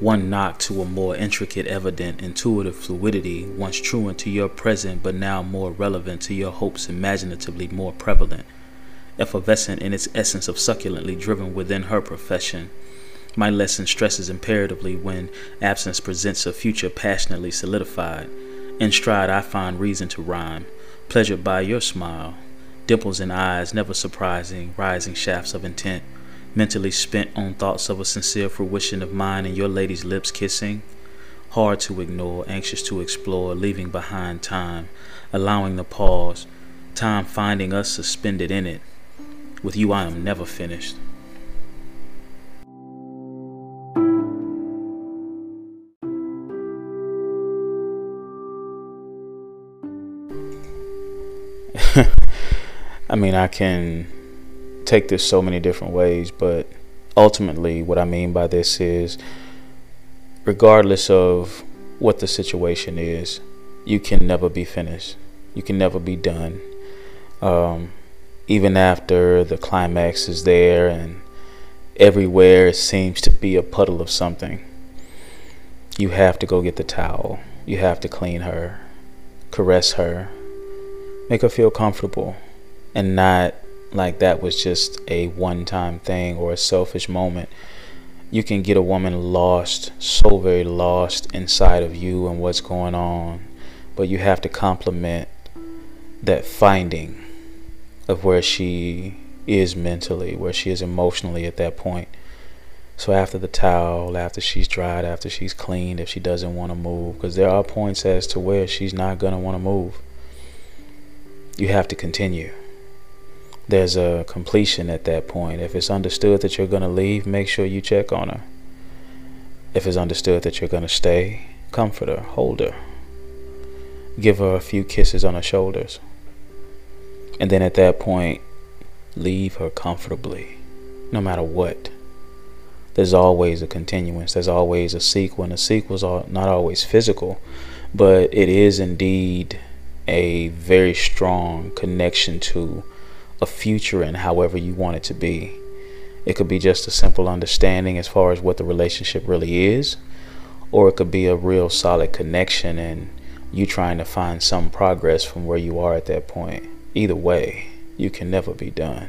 One knock to a more intricate, evident, intuitive fluidity, once truant to your present, but now more relevant to your hopes, imaginatively more prevalent, effervescent in its essence of succulently driven within her profession. My lesson stresses imperatively when absence presents a future passionately solidified. In stride, I find reason to rhyme, pleasured by your smile, dimples in eyes never surprising, rising shafts of intent mentally spent on thoughts of a sincere fruition of mine and your lady's lips kissing. Hard to ignore, anxious to explore, leaving behind time, allowing the pause, time finding us suspended in it. With you, I am never finished. I mean, I can take this so many different ways, but ultimately, what I mean by this is regardless of what the situation is, you can never be finished. You can never be done. Um, even after the climax is there and everywhere seems to be a puddle of something, you have to go get the towel. You have to clean her, caress her, make her feel comfortable, and not like that was just a one time thing or a selfish moment. You can get a woman lost, so very lost inside of you and what's going on, but you have to compliment that finding of where she is mentally, where she is emotionally at that point. So after the towel, after she's dried, after she's cleaned, if she doesn't want to move, because there are points as to where she's not going to want to move, you have to continue there's a completion at that point. If it's understood that you're going to leave, make sure you check on her. If it's understood that you're going to stay, comfort her, hold her. Give her a few kisses on her shoulders. And then at that point, leave her comfortably, no matter what. There's always a continuance, there's always a sequel, and a sequel's not always physical, but it is indeed a very strong connection to a future and however you want it to be. It could be just a simple understanding as far as what the relationship really is, or it could be a real solid connection and you trying to find some progress from where you are at that point. Either way, you can never be done.